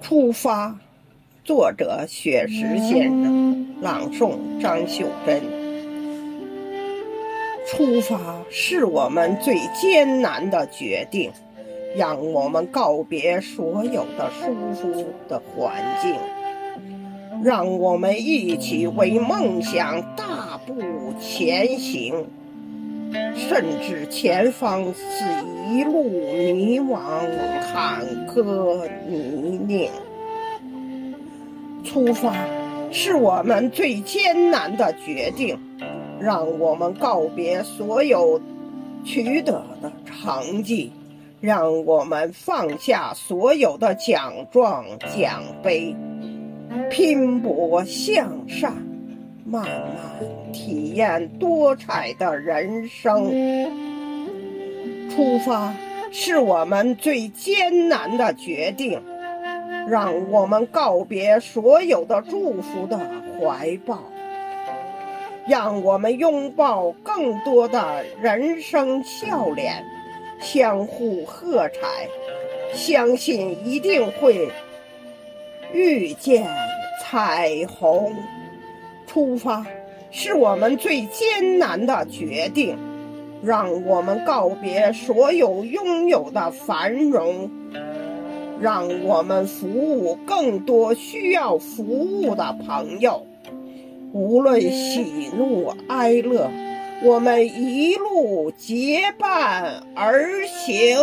出发，作者雪石先生，朗诵张秀珍。出发是我们最艰难的决定，让我们告别所有的舒服的环境，让我们一起为梦想大步前行。甚至前方是一路迷惘、坎坷、泥泞。出发是我们最艰难的决定，让我们告别所有取得的成绩，让我们放下所有的奖状奖杯，拼搏向上，慢慢。体验多彩的人生，出发是我们最艰难的决定，让我们告别所有的祝福的怀抱，让我们拥抱更多的人生笑脸，相互喝彩，相信一定会遇见彩虹。出发。是我们最艰难的决定，让我们告别所有拥有的繁荣，让我们服务更多需要服务的朋友。无论喜怒哀乐，我们一路结伴而行。